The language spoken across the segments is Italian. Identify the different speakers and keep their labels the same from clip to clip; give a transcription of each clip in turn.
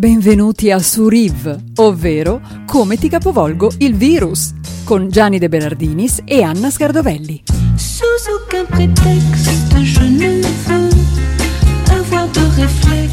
Speaker 1: Benvenuti a Suriv, ovvero Come ti capovolgo il virus, con Gianni De Bernardinis e Anna Scardovelli.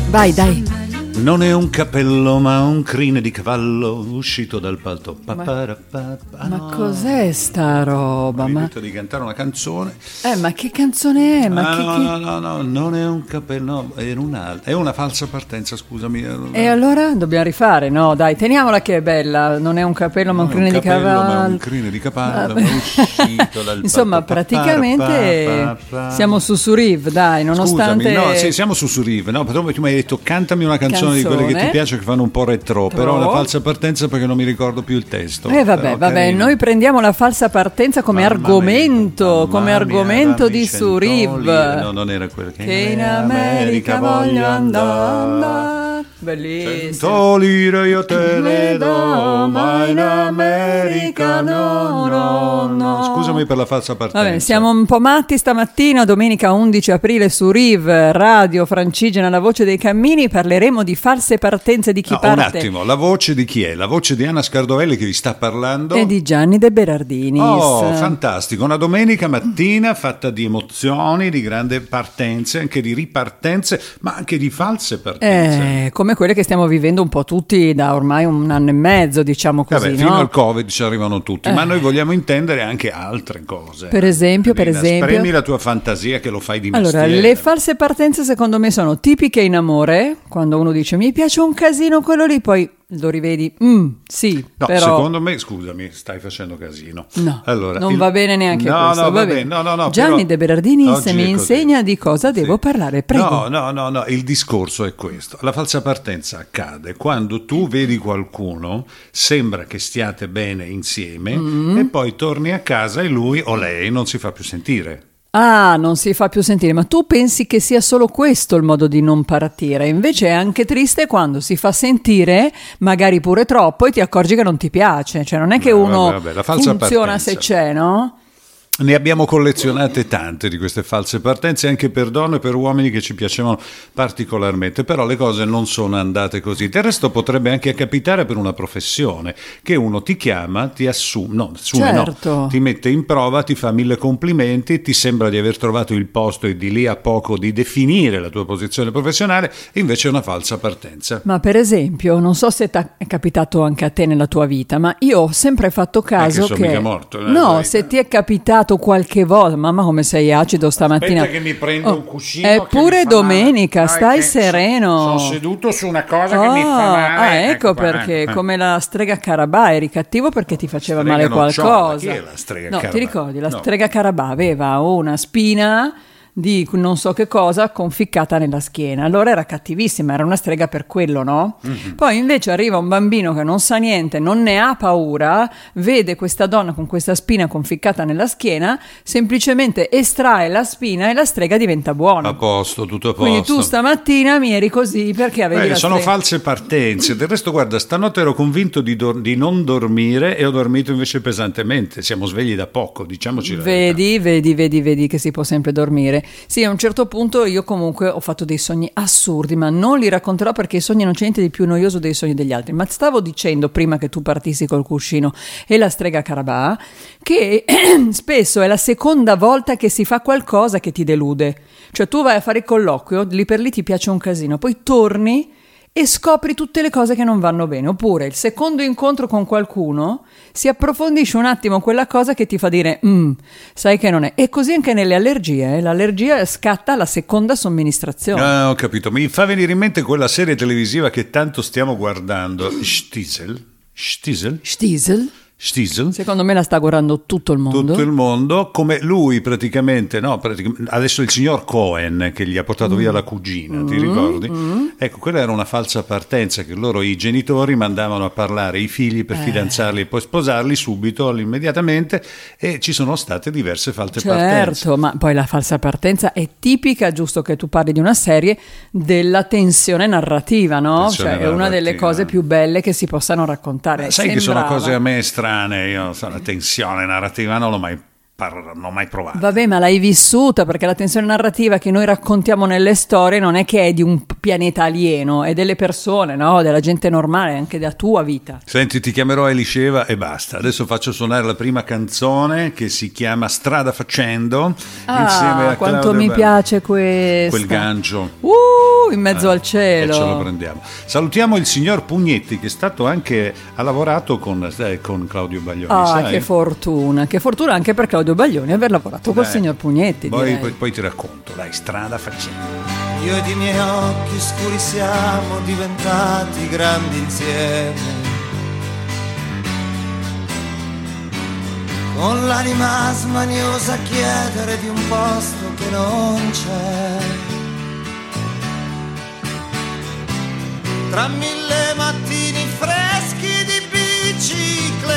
Speaker 1: Vai, dai.
Speaker 2: Non è un cappello, ma un crine di cavallo uscito dal palto.
Speaker 1: Ma-
Speaker 2: Paparapapa.
Speaker 1: Ma cos'è sta roba?
Speaker 2: Mi
Speaker 1: Ma,
Speaker 2: di cantare una canzone.
Speaker 1: eh, ma che canzone è? Ma
Speaker 2: Ah,
Speaker 1: che-
Speaker 2: no,
Speaker 1: che-
Speaker 2: no, no, no, non è un cappello, no, è un'altra. È una falsa partenza, scusami.
Speaker 1: E allora dobbiamo rifare? No, dai, teniamola che è bella. Non è un capello, ma un
Speaker 2: Non è
Speaker 1: crine di
Speaker 2: cappello, ma
Speaker 1: cavallo.
Speaker 2: un crine di cavallo, ma uscito dal
Speaker 1: Insomma,
Speaker 2: palto.
Speaker 1: praticamente siamo su Suriv, dai, nonostante.
Speaker 2: Scusami, no, sì, siamo su Surive, no, però tu mi hai detto cantami una canzone, di quelle che ti piace che fanno un po' retro, però
Speaker 1: Retro.
Speaker 2: la falsa partenza perché non mi ricordo più il testo.
Speaker 1: Eh vabbè,
Speaker 2: Però
Speaker 1: vabbè,
Speaker 2: carino.
Speaker 1: noi prendiamo la falsa partenza come
Speaker 2: Mamma
Speaker 1: argomento,
Speaker 2: mia,
Speaker 1: come argomento di Suriv.
Speaker 2: No, non era quel che,
Speaker 1: Che in America voglio andare. Bellissimo.
Speaker 2: Cento lire io te
Speaker 1: Ne do,
Speaker 2: ma in America no, no, no. Scusami per la falsa partenza.
Speaker 1: Vabbè, siamo un po' matti stamattina, domenica 11 aprile su Riv, Radio Francigena, la voce dei cammini, parleremo di false partenze di chi
Speaker 2: No, un
Speaker 1: parte
Speaker 2: attimo, la voce di chi è? La voce di Anna Scardovelli che vi sta parlando?
Speaker 1: e di Gianni De Berardinis.
Speaker 2: Oh, fantastico, una domenica mattina fatta di emozioni, di grandi partenze, anche di ripartenze, ma anche di false partenze.
Speaker 1: Eh, come quelle che stiamo vivendo un po' tutti da ormai un anno e mezzo, diciamo così,
Speaker 2: Vabbè,
Speaker 1: no?
Speaker 2: fino al Covid ci arrivano tutti, ma noi vogliamo intendere anche altre cose.
Speaker 1: Per esempio, per
Speaker 2: Lina,
Speaker 1: esempio-
Speaker 2: Spremi la tua fantasia che lo fai di
Speaker 1: Allora,
Speaker 2: mestiere.
Speaker 1: le false partenze secondo me sono tipiche in amore, quando uno dice mi piace un casino quello lì, poi lo rivedi, mm, sì,
Speaker 2: No,
Speaker 1: però...
Speaker 2: secondo me, scusami, stai facendo casino.
Speaker 1: No,
Speaker 2: Allora,
Speaker 1: non
Speaker 2: il-
Speaker 1: va bene neanche
Speaker 2: no,
Speaker 1: questo.
Speaker 2: No,
Speaker 1: va bene.
Speaker 2: No, no, no,
Speaker 1: Gianni
Speaker 2: però
Speaker 1: De Berardini se mi insegna di cosa
Speaker 2: Sì.
Speaker 1: devo parlare, prego.
Speaker 2: No, no, no, no, il discorso è questo. La falsa partenza accade quando tu vedi qualcuno, sembra che stiate bene insieme
Speaker 1: Mm.
Speaker 2: e poi torni a casa e lui o lei non si fa più sentire.
Speaker 1: Ah, non si fa più sentire, ma tu pensi che sia solo questo il modo di non partire? Invece è anche triste quando si fa sentire, magari pure troppo, e ti accorgi che non ti piace. Cioè, non è che
Speaker 2: Beh,
Speaker 1: uno
Speaker 2: vabbè,
Speaker 1: funziona
Speaker 2: partenza.
Speaker 1: se c'è, no?
Speaker 2: Ne abbiamo collezionate tante di queste false partenze anche per donne e per uomini che ci piacevano particolarmente, però le cose non sono andate così. Del resto potrebbe anche capitare per una professione, che uno ti chiama, ti assume, no, assume
Speaker 1: Certo.
Speaker 2: no, ti mette in prova, ti fa mille complimenti, ti sembra di aver trovato il posto e di lì a poco di definire la tua posizione professionale, e invece è una falsa partenza.
Speaker 1: Ma per esempio, non so se è capitato anche a te nella tua vita, ma io ho sempre fatto caso che...
Speaker 2: mica morto, eh,
Speaker 1: no,
Speaker 2: dai.
Speaker 1: se ti è capitato qualche volta, mamma come sei acido stamattina.
Speaker 2: Aspetta che mi prendo
Speaker 1: Oh,
Speaker 2: un cuscino.
Speaker 1: È
Speaker 2: che
Speaker 1: pure
Speaker 2: mi fa
Speaker 1: domenica,
Speaker 2: male.
Speaker 1: stai sereno.
Speaker 2: Sono seduto su una cosa che mi fa
Speaker 1: Ah,
Speaker 2: male.
Speaker 1: ah, ecco
Speaker 2: qua,
Speaker 1: perché,
Speaker 2: eh.
Speaker 1: come la strega Carabà, eri cattivo perché ti faceva
Speaker 2: Strega
Speaker 1: male qualcosa.
Speaker 2: chi è la strega
Speaker 1: no, ti
Speaker 2: Carabà?
Speaker 1: ricordi? La
Speaker 2: No.
Speaker 1: strega Carabà aveva una spina di non so che cosa conficcata nella schiena. Allora era cattivissima, era una strega per quello, no?
Speaker 2: Mhm.
Speaker 1: Poi invece arriva un bambino che non sa niente, non ne ha paura, vede questa donna con questa spina conficcata nella schiena, semplicemente estrae la spina e la strega diventa buona.
Speaker 2: A posto, tutto a posto.
Speaker 1: Quindi tu stamattina mi eri così perché avevi
Speaker 2: Beh,
Speaker 1: la
Speaker 2: sono
Speaker 1: strega.
Speaker 2: false partenze. Del resto, guarda, stanotte ero convinto di, dor- di non dormire e ho dormito invece pesantemente. Siamo svegli da poco, diciamoci.
Speaker 1: Vedi, vedi, vedi, vedi che si può sempre dormire. Sì, a un certo punto io comunque ho fatto dei sogni assurdi, ma non li racconterò perché i sogni non c'è niente di più noioso dei sogni degli altri. Ma stavo dicendo prima che tu partissi col cuscino e la strega Carabà che spesso è la seconda volta che si fa qualcosa che ti delude. Cioè tu vai a fare il colloquio, lì per lì ti piace un casino, poi torni e scopri tutte le cose che non vanno bene. Oppure il secondo incontro con qualcuno si approfondisce un attimo quella cosa che ti fa dire, "Mm, sai che non è. E così anche nelle allergie. eh. L'allergia scatta alla seconda somministrazione.
Speaker 2: Ah, ho capito. Mi fa venire in mente quella serie televisiva che tanto stiamo guardando. Stiesel? Stiesel?
Speaker 1: Stiesel,
Speaker 2: Stiesel?
Speaker 1: secondo me la sta guardando tutto il mondo.
Speaker 2: tutto il mondo, come lui praticamente, no, praticamente- adesso il signor Cohen che gli ha portato via la cugina, ti ricordi? Ecco, quella era una falsa partenza che loro, i genitori, mandavano a parlare i figli per fidanzarli e poi sposarli subito, immediatamente, e ci sono state diverse false partenze.
Speaker 1: Certo, ma poi la falsa partenza è tipica, giusto che tu parli di una serie, della tensione narrativa, no?
Speaker 2: Tensione
Speaker 1: cioè è una delle
Speaker 2: narrativa.
Speaker 1: cose più belle che si possano raccontare.
Speaker 2: Eh, Sai che sono
Speaker 1: Sembrava-
Speaker 2: cose a me strane, io so, la tensione narrativa non l'ho mai, par- non l'ho mai provata.
Speaker 1: Vabbè, ma l'hai vissuta perché la tensione narrativa che noi raccontiamo nelle storie non è che è di un pianeta alieno, è delle persone, no? della gente normale, anche della tua vita.
Speaker 2: Senti, ti chiamerò Elisceva e basta. Adesso faccio suonare la prima canzone che si chiama Strada Facendo. insieme
Speaker 1: Ah,
Speaker 2: a
Speaker 1: quanto
Speaker 2: Claudia
Speaker 1: mi
Speaker 2: Ba-
Speaker 1: piace questa.
Speaker 2: Quel gancio.
Speaker 1: Uh, in mezzo
Speaker 2: Eh,
Speaker 1: al cielo.
Speaker 2: E ce lo prendiamo. Salutiamo il signor Pugnetti che è stato anche, ha lavorato con, eh, con Claudio Baglioni.
Speaker 1: Ah,
Speaker 2: sai?
Speaker 1: che fortuna, che fortuna anche per Claudio Baglioni aver lavorato col
Speaker 2: Dai.
Speaker 1: signor Pugnetti.
Speaker 2: Poi, poi- poi ti racconto, dai, strada facendo.
Speaker 3: Io ed i miei occhi scuri siamo diventati grandi insieme. Con l'anima smaniosa a chiedere di un posto che non c'è. Tra mille mattini freschi di tramonti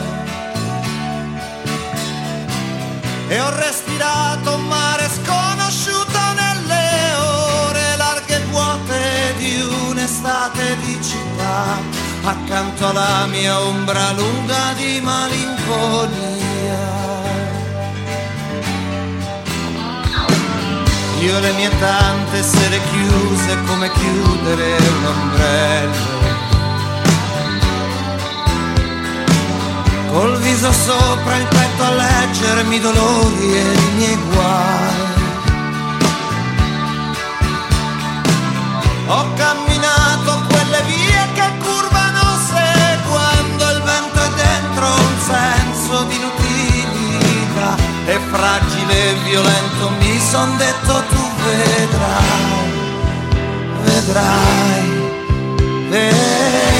Speaker 3: E ho respirato un mare sconosciuto nelle ore larghe e vuote di un'estate di città, accanto alla mia ombra lunga di malinconia. Io le mie tante sere chiuse come chiudere un ombrello. Col viso sopra il petto a leggermi i dolori e i miei guai. Ho camminato quelle vie che curvano seguendo il vento e dentro un senso di inutilità e fragile e violento mi son detto tu vedrai, vedrai, vedrai.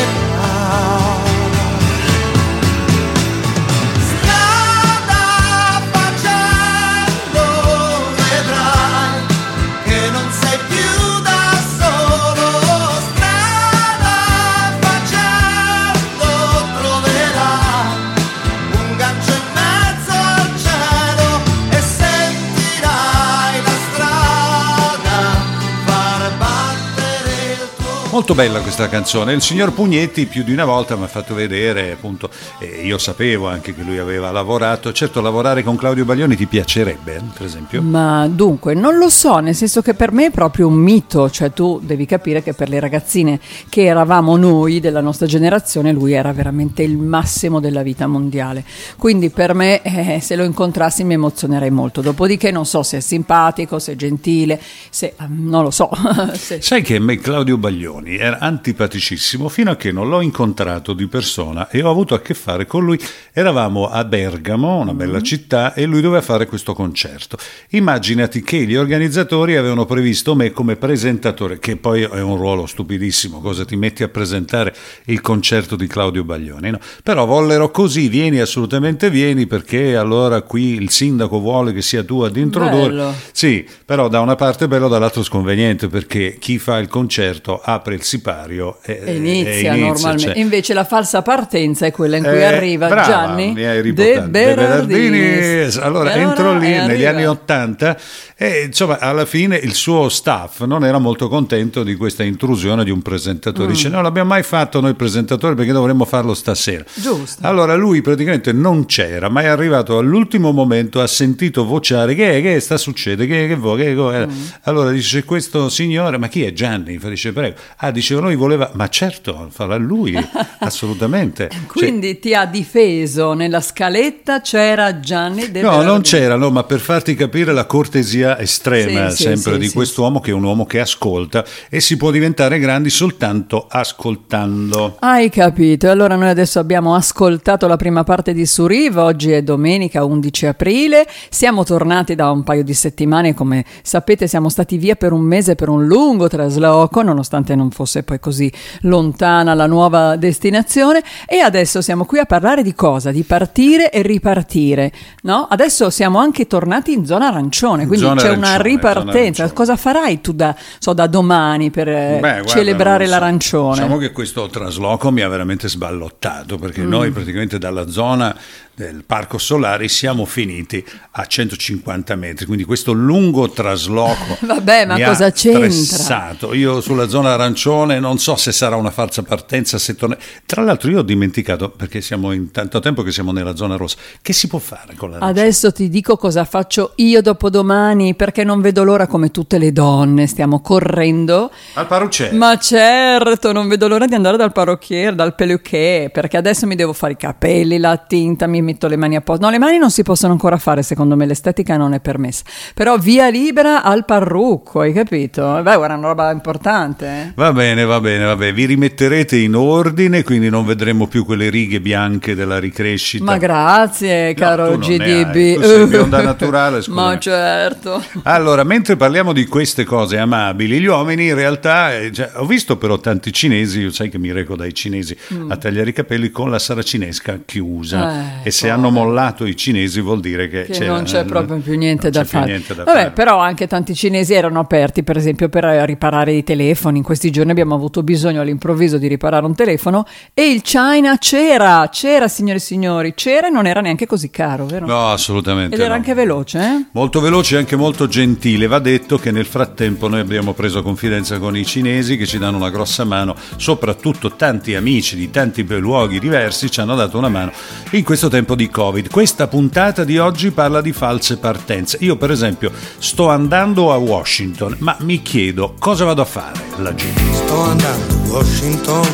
Speaker 2: Molto bella questa canzone. Il signor Pugnetti più di una volta mi ha fatto vedere, appunto, e io sapevo anche che lui aveva lavorato. Certo, lavorare con Claudio Baglioni ti piacerebbe, eh, per esempio?
Speaker 1: Ma dunque, non lo so, nel senso che per me è proprio un mito, cioè tu devi capire che per le ragazzine che eravamo noi della nostra generazione, lui era veramente il massimo della vita mondiale. Quindi per me, eh, se lo incontrassi mi emozionerei molto. Dopodiché non so se è simpatico, se è gentile, se ah, non lo so. se-
Speaker 2: Sai che me Claudio Baglioni era antipaticissimo fino a che non l'ho incontrato di persona e ho avuto a che fare con lui. Eravamo a Bergamo, una bella
Speaker 1: Mm-hmm.
Speaker 2: città, e lui doveva fare questo concerto. Immaginati che gli organizzatori avevano previsto me come presentatore, che poi è un ruolo stupidissimo, cosa ti metti a presentare il concerto di Claudio Baglioni, no? Però vollero così, vieni assolutamente vieni perché allora qui il sindaco vuole che sia tu ad introdurre.
Speaker 1: Bello.
Speaker 2: Sì, però da una parte bello, dall'altra sconveniente perché chi fa il concerto apre il sipario e,
Speaker 1: E inizia,
Speaker 2: e
Speaker 1: normalmente.
Speaker 2: cioè.
Speaker 1: Invece la falsa partenza è quella in cui
Speaker 2: Eh,
Speaker 1: arriva
Speaker 2: brava,
Speaker 1: Gianni De.
Speaker 2: De
Speaker 1: Berardini.
Speaker 2: Berardini. Allora
Speaker 1: E
Speaker 2: entro lì negli
Speaker 1: arriva.
Speaker 2: anni Ottanta e insomma alla fine il suo staff non era molto contento di questa intrusione di un presentatore.
Speaker 1: Mm.
Speaker 2: Dice no l'abbiamo mai fatto noi il presentatore perché dovremmo farlo stasera.
Speaker 1: Giusto.
Speaker 2: Allora lui praticamente non c'era ma è arrivato all'ultimo momento, ha sentito vociare che, è, che sta succede, che, che vuoi, che, che-
Speaker 1: Mm.
Speaker 2: Allora dice questo signore, ma chi è Gianni? Dice prego. Ah diceva noi voleva, ma certo farà lui, assolutamente. Cioè,
Speaker 1: Quindi ti ha difeso. Nella scaletta c'era Gianni De
Speaker 2: No, non c'era, no, ma per farti capire la cortesia estrema
Speaker 1: Sì,
Speaker 2: sempre
Speaker 1: sì,
Speaker 2: di
Speaker 1: sì,
Speaker 2: quest'uomo che è un uomo che ascolta e si può diventare grandi soltanto ascoltando.
Speaker 1: Hai capito, e allora noi adesso abbiamo ascoltato la prima parte di Suriva, oggi è domenica 11 aprile, siamo tornati da un paio di settimane, come sapete siamo stati via per un mese per un lungo trasloco, nonostante non fosse poi così lontana la nuova destinazione. E adesso siamo qui a parlare di cosa? Di partire e ripartire, no? Adesso siamo anche tornati in zona arancione, quindi
Speaker 2: Zona
Speaker 1: c'è una
Speaker 2: arancione,
Speaker 1: ripartenza.
Speaker 2: zona arancione.
Speaker 1: Cosa farai tu da, so, da domani per eh,
Speaker 2: Beh, guarda,
Speaker 1: celebrare
Speaker 2: so.
Speaker 1: l'arancione?
Speaker 2: Diciamo che questo trasloco mi ha veramente sballottato perché
Speaker 1: Mm.
Speaker 2: noi praticamente dalla zona del Parco Solari siamo finiti a 150 metri, quindi questo lungo trasloco
Speaker 1: Vabbè, ma
Speaker 2: mi
Speaker 1: cosa
Speaker 2: ha
Speaker 1: c'entra?
Speaker 2: stressato. Io sulla zona arancione non so se sarà una falsa partenza, se torna- Tra l'altro io ho dimenticato, perché siamo in tanto tempo che siamo nella zona rossa, che si può fare con l'arancione?
Speaker 1: Adesso ti dico cosa faccio io dopodomani perché non vedo l'ora come tutte le donne, stiamo correndo.
Speaker 2: Al parrucciere.
Speaker 1: Ma certo, non vedo l'ora di andare dal parrucchiere, dal peluquet, perché adesso mi devo fare i capelli, la tinta, mi metto le mani a posto. No, le mani non si possono ancora fare, secondo me l'estetica non è permessa. Però via libera al parrucco, hai capito? Beh, guarda, è una roba importante. eh.
Speaker 2: Va bene, va bene, va bene. Vi rimetterete in ordine, quindi non vedremo più quelle righe bianche della ricrescita.
Speaker 1: Ma grazie, caro
Speaker 2: ne
Speaker 1: GDB.
Speaker 2: Tu sei bionda naturale, scusa.
Speaker 1: Ma certo.
Speaker 2: Allora, mentre parliamo di queste cose amabili, gli uomini in realtà, cioè, ho visto però tanti cinesi, io sai che mi reco dai cinesi a tagliare i capelli con la saracinesca chiusa
Speaker 1: Mm. Eh,
Speaker 2: e se hanno mollato i cinesi vuol dire che,
Speaker 1: che non c'è
Speaker 2: eh,
Speaker 1: proprio più niente da
Speaker 2: più
Speaker 1: fare.
Speaker 2: niente da
Speaker 1: Vabbè,
Speaker 2: fare.
Speaker 1: però anche tanti cinesi erano aperti, per esempio, per eh, riparare i telefoni. In questi giorni abbiamo avuto bisogno all'improvviso di riparare un telefono e il China c'era, c'era, signore e signori, c'era e non era neanche così caro, vero?
Speaker 2: No, assolutamente.
Speaker 1: Ed era
Speaker 2: no.
Speaker 1: anche veloce, eh?
Speaker 2: Molto veloce e anche molto gentile. Va detto che nel frattempo noi abbiamo preso confidenza con i cinesi che ci danno una grossa mano, soprattutto tanti amici di tanti luoghi diversi ci hanno dato una mano in questo tempo di Covid. Questa puntata di oggi parla di false partenze. Io per esempio sto andando a Washington, ma mi chiedo cosa vado a fare laggiù.
Speaker 3: Sto andando a Washington.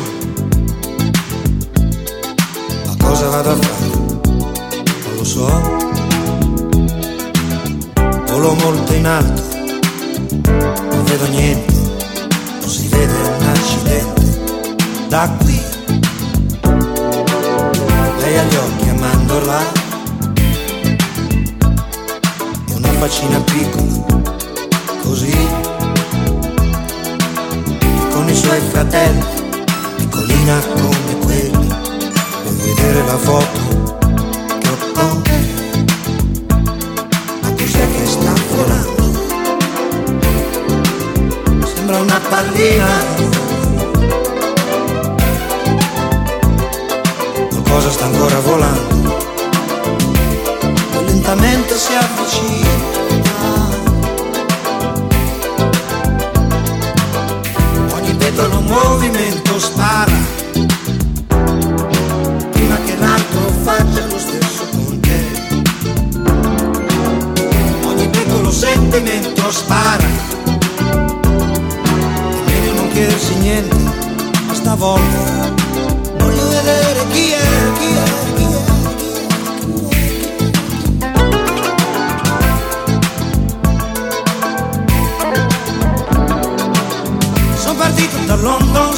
Speaker 3: Ma cosa vado a fare? Non lo so. Volo molto in alto. Non vedo niente. Non si vede un accidente. Da qui. Lei ha gli occhi a mandorla. E una faccina piccola. Così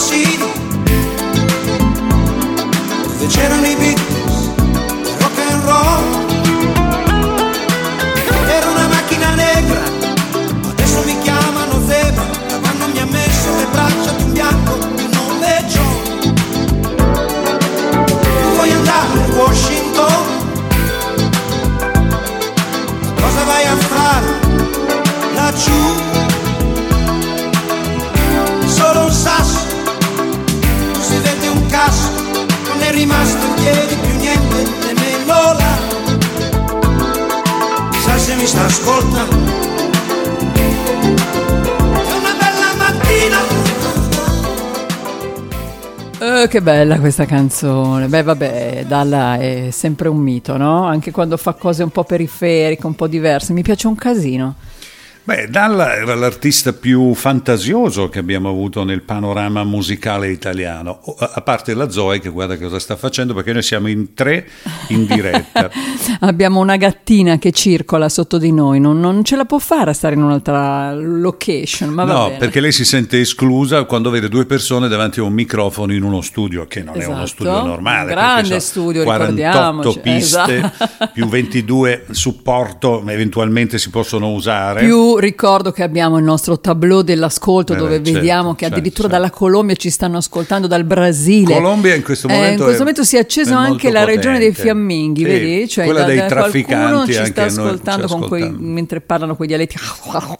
Speaker 3: London City Dove c'erano i Beatles
Speaker 1: che bella questa canzone. Beh, vabbè, Dalla è sempre un mito, no? Anche quando fa cose un po' periferiche, un po' diverse. Mi piace un casino.
Speaker 2: Beh, Dalla era l'artista più fantasioso che abbiamo avuto nel panorama musicale italiano, a parte la Zoe che guarda cosa sta facendo perché noi siamo in tre in diretta.
Speaker 1: Abbiamo una gattina che circola sotto di noi, non, non ce la può fare a stare in un'altra location.
Speaker 2: No, perché lei si sente esclusa quando vede due persone davanti a un microfono in uno studio, che non è uno
Speaker 1: Esatto.
Speaker 2: studio normale.
Speaker 1: Un grande studio,
Speaker 2: 48
Speaker 1: ricordiamoci.
Speaker 2: piste,
Speaker 1: Esatto.
Speaker 2: più 22 supporto eventualmente si possono usare.
Speaker 1: Più più ricordo che abbiamo il nostro tableau dell'ascolto
Speaker 2: Eh,
Speaker 1: dove
Speaker 2: certo,
Speaker 1: vediamo che
Speaker 2: certo,
Speaker 1: addirittura
Speaker 2: certo.
Speaker 1: dalla Colombia ci stanno ascoltando, dal Brasile.
Speaker 2: Colombia in questo
Speaker 1: Eh,
Speaker 2: momento
Speaker 1: in questo
Speaker 2: è-
Speaker 1: momento si è acceso
Speaker 2: è
Speaker 1: anche la regione dei
Speaker 2: potente.
Speaker 1: fiamminghi,
Speaker 2: Sì,
Speaker 1: vedi? Cioè,
Speaker 2: quella
Speaker 1: da-
Speaker 2: dei trafficanti
Speaker 1: ci sta
Speaker 2: ci
Speaker 1: ascoltando con quei- mentre parlano quei dialetti,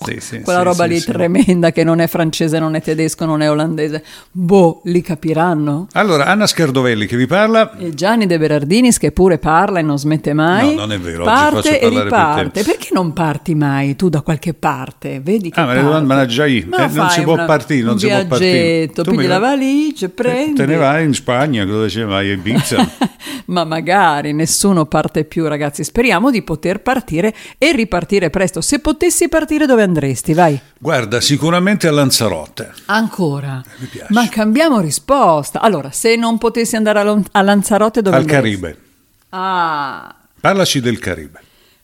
Speaker 2: Sì, sì,
Speaker 1: quella roba lì tremenda che non è francese, non è tedesco, non è olandese. Boh, li capiranno?
Speaker 2: Allora, Anna Scardovelli che vi parla.
Speaker 1: E Gianni De Berardinis che pure parla e non smette mai.
Speaker 2: No, non è vero,
Speaker 1: Parte e riparte.
Speaker 2: te.
Speaker 1: Perché non parti mai tu da qualche parte? Vedi che
Speaker 2: Ah, ma
Speaker 1: parte.
Speaker 2: me la già io.
Speaker 1: Ma
Speaker 2: Eh, non si può
Speaker 1: una-
Speaker 2: partire, non si può partire. Tu
Speaker 1: pigli la valigia, prendi.
Speaker 2: te ne vai in Spagna, cosa dice vai a Ibiza?
Speaker 1: Ma magari nessuno parte più, ragazzi. Speriamo di poter partire e ripartire presto. Se potessi partire, dove andresti? Vai.
Speaker 2: Guarda, sicuramente a Lanzarote.
Speaker 1: Ancora.
Speaker 2: mi piace.
Speaker 1: Ma cambiamo risposta. Allora, se non potessi andare a Lanzarote, dove
Speaker 2: Al
Speaker 1: andresti?
Speaker 2: Caribe.
Speaker 1: Ah,
Speaker 2: Parlaci del Caribe.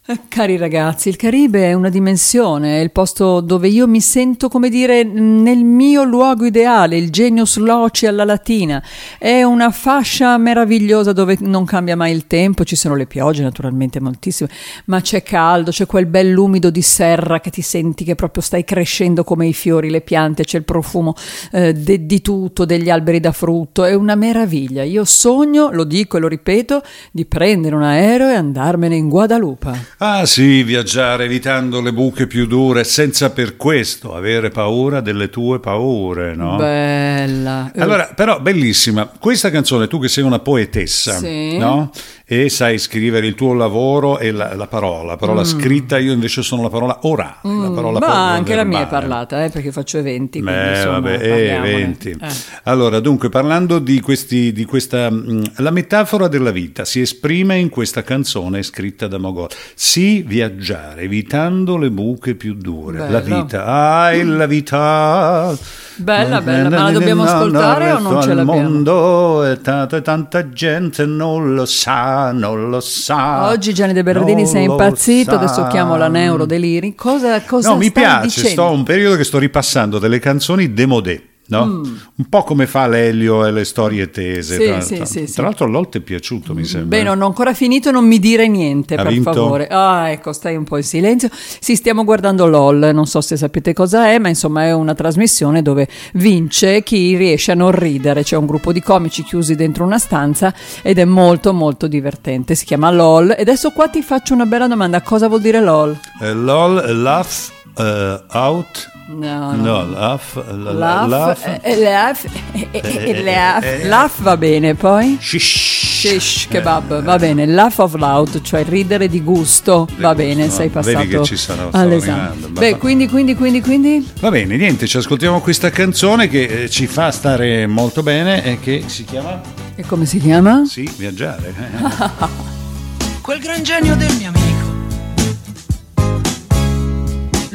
Speaker 1: Cari ragazzi, il Caribe è una dimensione, è il posto dove io mi sento, come dire, nel mio luogo ideale, il genius loci alla latina. È una fascia meravigliosa dove non cambia mai il tempo, ci sono le piogge naturalmente moltissime, ma c'è caldo, c'è quel bell'umido di serra che ti senti che proprio stai crescendo come i fiori, le piante, c'è il profumo eh, de- di tutto, degli alberi da frutto, è una meraviglia. Io sogno, lo dico e lo ripeto, di prendere un aereo e andarmene in Guadalupe.
Speaker 2: Ah sì, viaggiare evitando le buche più dure, senza per questo avere paura delle tue paure, no?
Speaker 1: Bella.
Speaker 2: Allora, però, bellissima. Questa canzone, tu che sei una poetessa,
Speaker 1: Sì.
Speaker 2: no? E sai scrivere il tuo lavoro e la, la parola, la parola scritta, io invece sono la parola orale, la parola
Speaker 1: Mm. ma anche la mia è
Speaker 2: verbale.
Speaker 1: parlata, eh, perché faccio eventi. quindi,
Speaker 2: Beh,
Speaker 1: insomma,
Speaker 2: vabbè, eh,
Speaker 1: parliamone.
Speaker 2: eventi.
Speaker 1: Eh.
Speaker 2: Allora, dunque, parlando di, questi, di questa... mh, la metafora della vita si esprime in questa canzone scritta da Mogol. Sì, viaggiare, evitando le buche più dure. La
Speaker 1: Bello.
Speaker 2: vita, ah, è la vita...
Speaker 1: Bella, bella, ma la dobbiamo ascoltare o non ce l'abbiamo?
Speaker 2: mondo e tanta, tanta gente non lo sa, non lo sa.
Speaker 1: Oggi Gianni De sei
Speaker 2: lo
Speaker 1: impazzito, adesso chiamo la neurodeliri. Cosa, cosa
Speaker 2: No, mi piace,
Speaker 1: dicendo?
Speaker 2: sto un periodo che sto ripassando delle canzoni demodé. No? Un po' come fa l'Elio e le storie tese.
Speaker 1: Mm. Sì,
Speaker 2: tra,
Speaker 1: sì,
Speaker 2: tra-
Speaker 1: sì,
Speaker 2: tra l'altro l'Olt è piaciuto, mi sembra.
Speaker 1: Beh, non ho ancora finito, non mi dire niente,
Speaker 2: Ha
Speaker 1: per
Speaker 2: vinto?
Speaker 1: favore. Ah, ecco, stai un po' in silenzio. Sì, stiamo guardando LOL, non so se sapete cosa è, ma insomma è una trasmissione dove vince chi riesce a non ridere. C'è un gruppo di comici chiusi dentro una stanza ed è molto molto divertente. Si chiama LOL. E adesso qua ti faccio una bella domanda. Cosa vuol dire LOL?
Speaker 2: Eh, LOL, laugh eh, out.
Speaker 1: No,
Speaker 2: No, laugh. la- la-
Speaker 1: Laugh,
Speaker 2: laugh.
Speaker 1: eh, laugh, eh, eh, eh, laugh,
Speaker 2: eh.
Speaker 1: laugh va bene, poi
Speaker 2: Shish.
Speaker 1: shish kebab va bene, laugh of loud, cioè ridere di gusto, va bene,
Speaker 2: gusto,
Speaker 1: sei
Speaker 2: no?
Speaker 1: passato
Speaker 2: Vedi che ci stavo
Speaker 1: all'esame. Beh, quindi, quindi, quindi, quindi,
Speaker 2: Va bene, niente, ci ascoltiamo questa canzone che eh, ci fa stare molto bene e che si chiama
Speaker 1: e come si chiama?
Speaker 2: Sì, viaggiare.
Speaker 4: quel gran genio del mio amico.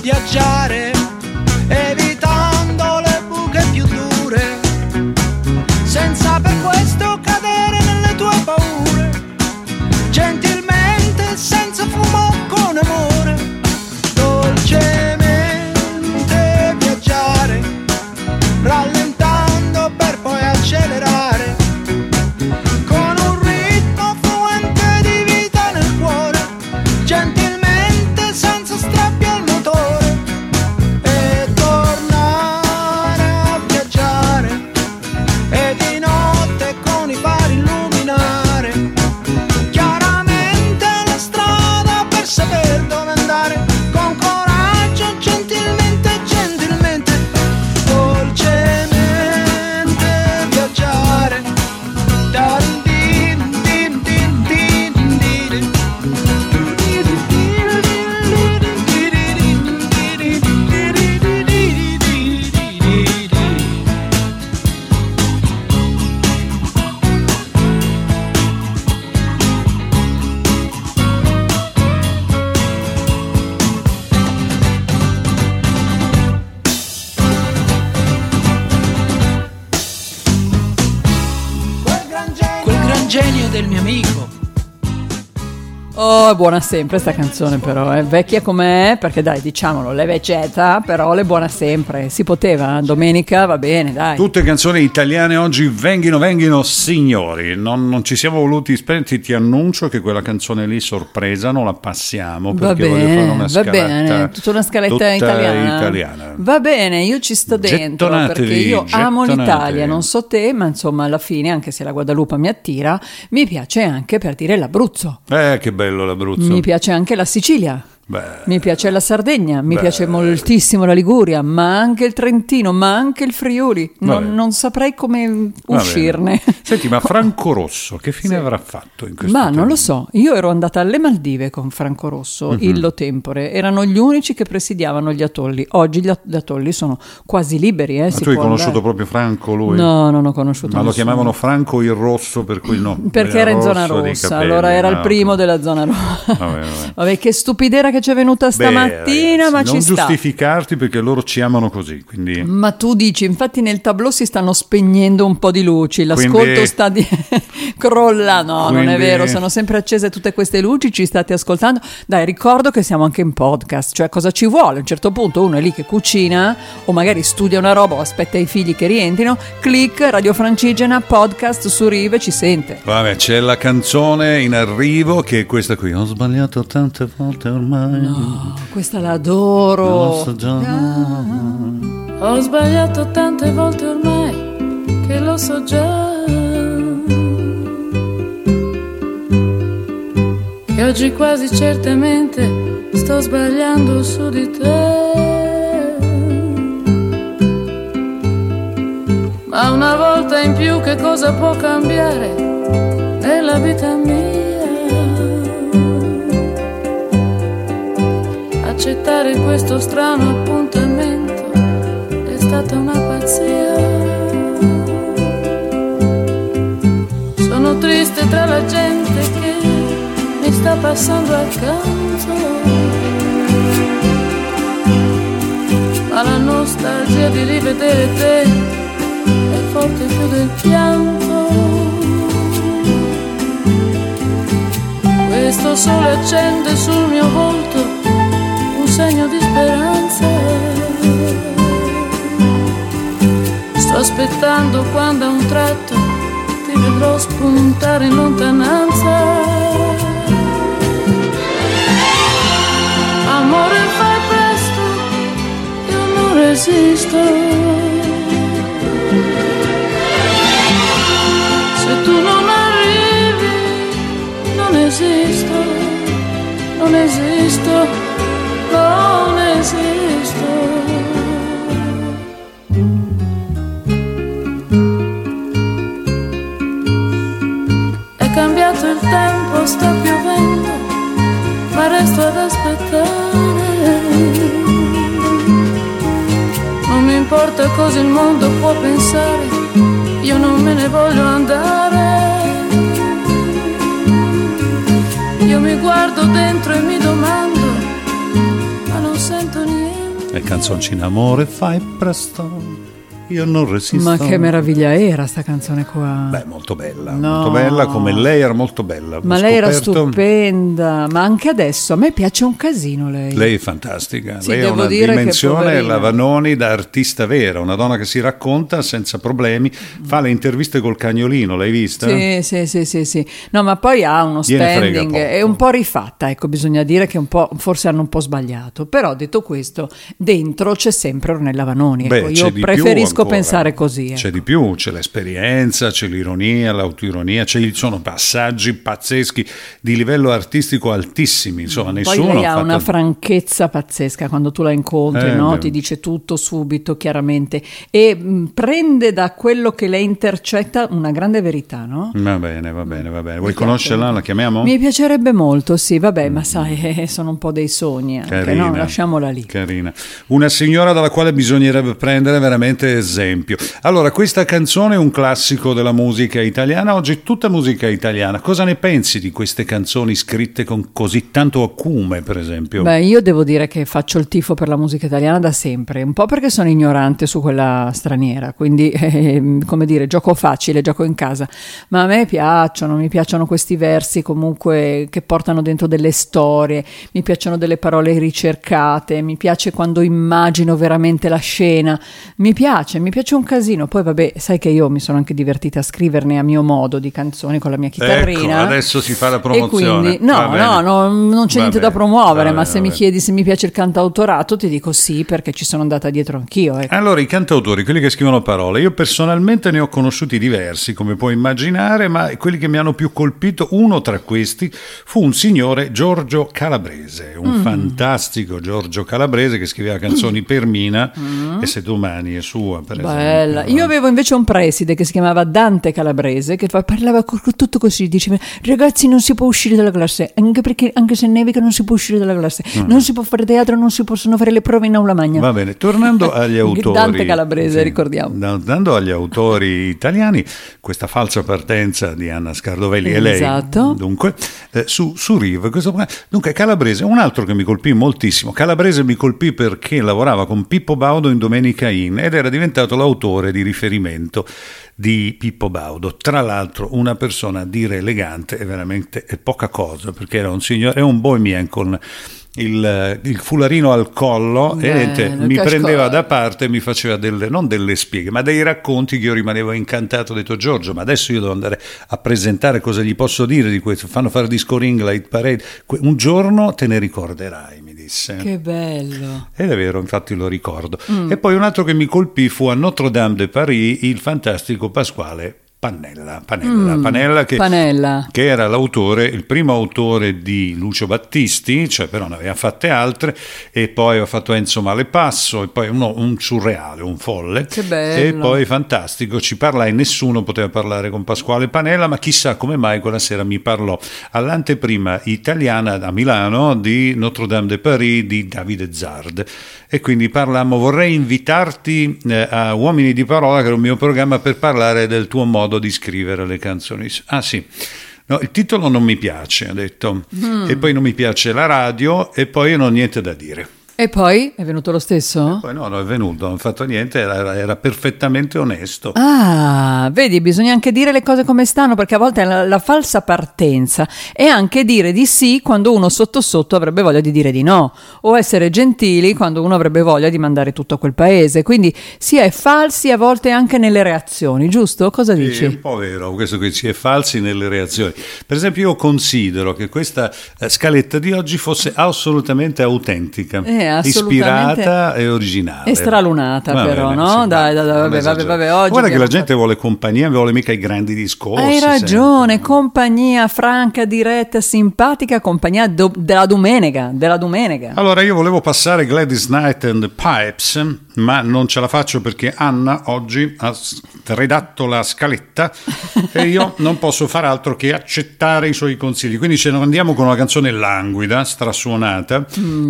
Speaker 4: Viaggiare, evitando le buche più dure, senza per questo cadere nelle tue paure, gentilmente, senza fumo, del mio amico.
Speaker 1: Oh, è buona sempre sta canzone però, è vecchia com'è, perché dai, diciamolo, l'è vecchietta, però l'è buona sempre. Si poteva, domenica va bene, dai.
Speaker 2: Tutte canzoni italiane oggi venghino, venghino signori. Non, non ci siamo voluti spenti. Ti annuncio che quella canzone lì, sorpresa, non la passiamo
Speaker 1: Va
Speaker 2: perché voglio fare
Speaker 1: bene,
Speaker 2: una
Speaker 1: va
Speaker 2: scaletta.
Speaker 1: bene, tutta una scaletta
Speaker 2: tutta
Speaker 1: italiana.
Speaker 2: italiana.
Speaker 1: Va bene, io ci sto dentro
Speaker 2: Gettonatevi,
Speaker 1: perché io amo l'Italia, non so te, ma insomma alla fine, anche se la Guadalupe mi attira, mi piace anche per dire l'Abruzzo.
Speaker 2: Eh, che bello l'Abruzzo.
Speaker 1: Mi piace anche la Sicilia.
Speaker 2: Beh,
Speaker 1: Mi piace la Sardegna, mi
Speaker 2: Beh.
Speaker 1: piace moltissimo la Liguria, ma anche il Trentino, ma anche il Friuli. Non, non saprei come uscirne.
Speaker 2: Senti, ma Franco Rosso che fine avrà fatto in questo
Speaker 1: Ma non
Speaker 2: tempo?
Speaker 1: lo so, io ero andata alle Maldive con Franco Rosso,
Speaker 2: Mhm.
Speaker 1: Illo Tempore, erano gli unici che presidiavano gli atolli. Oggi gli, at- gli atolli sono quasi liberi. Eh,
Speaker 2: Ma tu hai conosciuto
Speaker 1: andare.
Speaker 2: proprio Franco lui?
Speaker 1: No, non ho conosciuto
Speaker 2: Ma lo
Speaker 1: nessuno.
Speaker 2: chiamavano Franco il Rosso per cui no.
Speaker 1: Perché era in zona rossa,
Speaker 2: capelli,
Speaker 1: allora era il
Speaker 2: ah,
Speaker 1: primo
Speaker 2: ok.
Speaker 1: della zona rossa.
Speaker 2: Vabbè, vabbè.
Speaker 1: Vabbè, che stupidera che ci è venuta
Speaker 2: Beh,
Speaker 1: stamattina,
Speaker 2: ragazzi,
Speaker 1: ma
Speaker 2: non
Speaker 1: ci sta.
Speaker 2: giustificarti perché loro ci amano così, quindi
Speaker 1: Ma tu dici, infatti nel tableau si stanno spegnendo un po' di luci, l'ascolto
Speaker 2: Quindi-
Speaker 1: sta di... crolla, no, non è
Speaker 2: Quindi-
Speaker 1: vero, sono sempre accese tutte queste luci, ci state ascoltando. Dai, ricordo che siamo anche in podcast, cioè cosa ci vuole? A un certo punto uno è lì che cucina o magari studia una roba o aspetta i figli che rientrino, clic, Radio Francigena, podcast su Rive, ci sente.
Speaker 2: Vabbè, c'è la canzone in arrivo che è questa qui. Ho sbagliato tante volte ormai.
Speaker 1: Oh, questa l'adoro. Ah.
Speaker 5: Ho sbagliato tante volte ormai che lo so già. Che oggi quasi certamente sto sbagliando su di te. Ma una volta in più che cosa può cambiare nella vita mia? Accettare questo strano appuntamento è stata una pazzia. Sono triste tra la gente che mi sta passando accanto. Ma la nostalgia di rivedere te è forte più del pianto. Questo sole accende sul mio volto segno di speranza. Sto aspettando quando a un tratto ti vedrò spuntare in lontananza. Amore, fai presto, io non resisto. Se tu non arrivi, non esisto, non esisto, non esisto. È cambiato il tempo, sta piovendo, ma resto ad aspettare. Non mi importa cosa il mondo può pensare, io non me ne voglio andare. Io mi guardo dentro e mi domando,
Speaker 2: E canzoncina amore, fai presto. Io non resisto.
Speaker 1: Ma che meraviglia era sta canzone qua.
Speaker 2: Beh, molto bella,
Speaker 1: No.
Speaker 2: molto bella, come lei era molto bella. Ho
Speaker 1: Ma lei era
Speaker 2: scoperto-
Speaker 1: stupenda, ma anche adesso a me piace un casino lei.
Speaker 2: Lei è fantastica,
Speaker 1: Sì,
Speaker 2: lei ha una dimensione, la Vanoni da artista vera, una donna che si racconta senza problemi, fa le interviste col cagnolino, l'hai vista?
Speaker 1: Sì, sì, sì, sì, sì. No, ma poi ha uno standing, è un po' rifatta, ecco, bisogna dire che un po', forse hanno un po' sbagliato. Però detto questo, dentro c'è sempre Ornella Vanoni.
Speaker 2: Beh,
Speaker 1: ecco,
Speaker 2: c'è
Speaker 1: io
Speaker 2: di ancora.
Speaker 1: pensare così. ecco.
Speaker 2: C'è di più, c'è l'esperienza, c'è l'ironia, l'autoironia, ci sono passaggi pazzeschi di livello artistico altissimi, insomma
Speaker 1: Poi
Speaker 2: nessuno
Speaker 1: lei ha
Speaker 2: fatto-
Speaker 1: una franchezza pazzesca quando tu la incontri,
Speaker 2: Eh,
Speaker 1: no? ti dice tutto subito, chiaramente, e mh, prende da quello che lei intercetta una grande verità, no?
Speaker 2: Va bene, va bene, va bene. Vuoi conoscerla? La chiamiamo?
Speaker 1: Mi piacerebbe molto, sì, vabbè, ma sai, eh, sono un po' dei sogni, anche,
Speaker 2: Carina.
Speaker 1: no? lasciamola lì.
Speaker 2: Carina. Una signora dalla quale bisognerebbe prendere veramente esempio. Allora, questa canzone è un classico della musica italiana, oggi è tutta musica italiana. Cosa ne pensi di queste canzoni scritte con così tanto acume, per esempio?
Speaker 1: Beh, io devo dire che faccio il tifo per la musica italiana da sempre, un po' perché sono ignorante su quella straniera, quindi eh, come dire, gioco facile, gioco in casa, ma a me piacciono, mi piacciono questi versi comunque che portano dentro delle storie, mi piacciono delle parole ricercate, mi piace quando immagino veramente la scena, mi piace, mi piace un casino, poi vabbè, sai che io mi sono anche divertita a scriverne a mio modo di canzoni con la mia chitarrina.
Speaker 2: Ecco, adesso si fa la promozione.
Speaker 1: quindi, no,
Speaker 2: bene.
Speaker 1: no, no, non c'è
Speaker 2: Va
Speaker 1: niente
Speaker 2: bene,
Speaker 1: da promuovere,
Speaker 2: va
Speaker 1: ma
Speaker 2: bene,
Speaker 1: se mi
Speaker 2: bene.
Speaker 1: chiedi se mi piace il cantautorato, ti dico sì, perché ci sono andata dietro anch'io. ecco.
Speaker 2: Allora, i cantautori, quelli che scrivono parole, io personalmente ne ho conosciuti diversi, come puoi immaginare, ma quelli che mi hanno più colpito, uno tra questi, fu un signore Giorgio Calabrese, un
Speaker 1: Mm.
Speaker 2: fantastico Giorgio Calabrese che scriveva canzoni per Mina e Se domani è sua, per
Speaker 1: Mm. Bella.
Speaker 2: esempio.
Speaker 1: Io avevo invece un preside che si chiamava Dante Calabrese che fa- parlava tutto così, diceva ragazzi non si può uscire dalla classe, anche perché anche se nevica non si può uscire dalla classe, non si può fare teatro, non si possono fare le prove in aula magna.
Speaker 2: Mm. Va bene, tornando agli autori.
Speaker 1: Dante Calabrese, ricordiamo.
Speaker 2: Tornando agli autori italiani, questa falsa partenza di Anna Scardovelli e lei.
Speaker 1: Esatto.
Speaker 2: Dunque, eh, su, su Rive, questo- dunque Calabrese, un altro che mi colpì moltissimo. Calabrese mi colpì perché lavorava con Pippo Baudo in Domenica In ed era diventato l'autore di riferimento di Pippo Baudo. Tra l'altro, una persona a dire elegante è veramente è poca cosa, perché era un signore, è un bohemien con il, il fularino al collo e niente,
Speaker 1: il
Speaker 2: mi prendeva da parte e mi faceva delle, non delle spieghe, ma dei racconti che io rimanevo incantato. Ho detto Giorgio, ma adesso io devo andare a presentare cosa gli posso dire di questo. Fanno fare disco ring, light parade. Un giorno te ne ricorderai, mi disse.
Speaker 1: Che bello.
Speaker 2: È vero, infatti lo ricordo.
Speaker 1: Mm.
Speaker 2: E poi un altro che mi colpì fu a Notre Dame de Paris il fantastico Pasquale Pannella. Panella,
Speaker 1: Mm,
Speaker 2: Panella che,
Speaker 1: Panella.
Speaker 2: che era l'autore, il primo autore di Lucio Battisti, cioè però ne aveva fatte altre, e poi aveva fatto Enzo Malepasso, e poi uno- un surreale, un folle.
Speaker 1: Che bello.
Speaker 2: E poi fantastico, ci parlai, nessuno poteva parlare con Pasquale Panella, ma chissà come mai quella sera mi parlò all'anteprima italiana a Milano di Notre Dame de Paris di Davide Zard. E quindi parlammo, vorrei invitarti eh, a Uomini di Parola, che era un mio programma, per parlare del tuo modo di scrivere le canzoni. Ah sì. No, il titolo non mi piace, ha detto, e poi non mi piace la radio, e poi non ho niente da dire.
Speaker 1: E poi è venuto lo stesso?
Speaker 2: Poi no, non è venuto, non ho fatto niente, era, era perfettamente onesto.
Speaker 1: Ah, vedi, bisogna anche dire le cose come stanno, perché a volte la, la falsa partenza è anche dire di sì quando uno sotto sotto avrebbe voglia di dire di no, o essere gentili quando uno avrebbe voglia di mandare tutto a quel paese. Quindi si è falsi a volte anche nelle reazioni, giusto? Cosa
Speaker 2: Sì,
Speaker 1: dici?
Speaker 2: È un po' vero questo che si è falsi nelle reazioni. Per esempio, io considero che questa eh, scaletta di oggi fosse assolutamente autentica,
Speaker 1: Eh, assolutamente.
Speaker 2: ispirata e originale.
Speaker 1: È stralunata
Speaker 2: Va
Speaker 1: però,
Speaker 2: bene,
Speaker 1: no?
Speaker 2: sì,
Speaker 1: Dai, dai,
Speaker 2: non
Speaker 1: vabbè, vabbè, vabbè, oggi
Speaker 2: Guarda che la gente vuole compagnia, non vuole mica i grandi discorsi.
Speaker 1: Hai
Speaker 2: sempre.
Speaker 1: ragione, compagnia franca, diretta, simpatica, compagnia do- della domenica, della domenica.
Speaker 2: Allora, io volevo passare Gladys Knight and the Pipes, ma non ce la faccio perché Anna oggi ha redatto la scaletta e io non posso far altro che accettare i suoi consigli. Quindi ce ne andiamo con una canzone languida, strasuonata,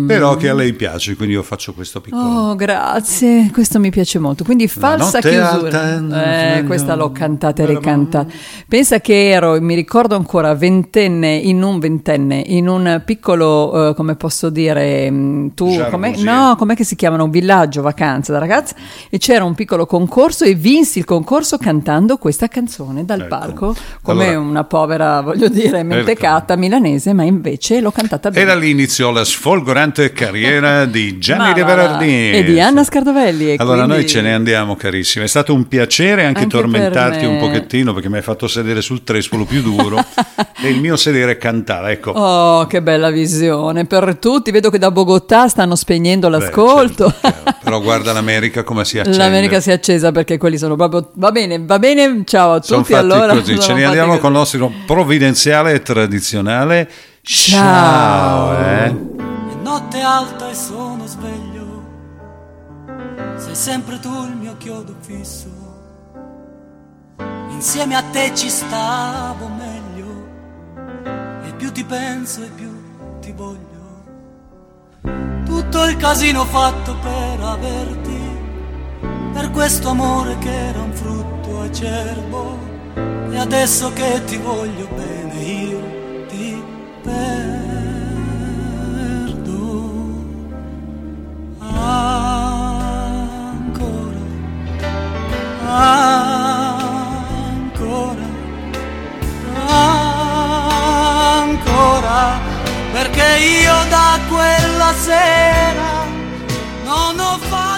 Speaker 2: però che a lei piace, quindi io faccio questo piccolo.
Speaker 1: Oh, grazie, questo mi piace molto. Quindi falsa chiusura.
Speaker 2: alta,
Speaker 1: Eh, questa l'ho cantata e ricantata. Pensa che ero, mi ricordo ancora, ventenne, in un ventenne, in un piccolo, eh, come posso dire, mm, tu, com'è, no, com'è che si chiamano? Un villaggio, vacanza da ragazza, e c'era un piccolo concorso e vinsi il concorso cantando questa canzone dal
Speaker 2: Ecco.
Speaker 1: palco, come
Speaker 2: Allora-
Speaker 1: una povera, voglio dire, mentecata milanese, ma invece l'ho cantata
Speaker 2: E
Speaker 1: bene.
Speaker 2: da lì iniziò la sfolgorante carriera di Gianni De. Berardini.
Speaker 1: E di Anna Scardovelli. e
Speaker 2: Allora
Speaker 1: quindi-
Speaker 2: noi ce ne andiamo carissimi, è stato un piacere anche,
Speaker 1: Anche
Speaker 2: tormentarti
Speaker 1: me.
Speaker 2: un pochettino perché mi hai fatto sedere sul trespolo più duro e il mio sedere cantava, ecco.
Speaker 1: Oh, che bella visione per tutti. Vedo che da Bogotà stanno spegnendo
Speaker 2: Beh,
Speaker 1: l'ascolto.
Speaker 2: certo, chiaro. Però guarda l'America come si accende.
Speaker 1: L'America si è accesa perché quelli sono proprio. Va bene, va bene. Ciao a
Speaker 2: Sono
Speaker 1: tutti.
Speaker 2: fatti
Speaker 1: allora,
Speaker 2: così,
Speaker 1: sono
Speaker 2: ce ne andiamo
Speaker 1: così.
Speaker 2: con il nostro provvidenziale e tradizionale.
Speaker 1: Ciao.
Speaker 2: eh.
Speaker 6: È notte alta e sono sveglio. Sei sempre tu il mio chiodo fisso. Insieme a te ci stavo meglio. E più ti penso e più ti voglio. Tutto il casino fatto per averti.
Speaker 4: per questo amore che era un frutto acerbo e adesso che ti voglio bene io ti perdo ancora ancora io da quella sera non ho fatto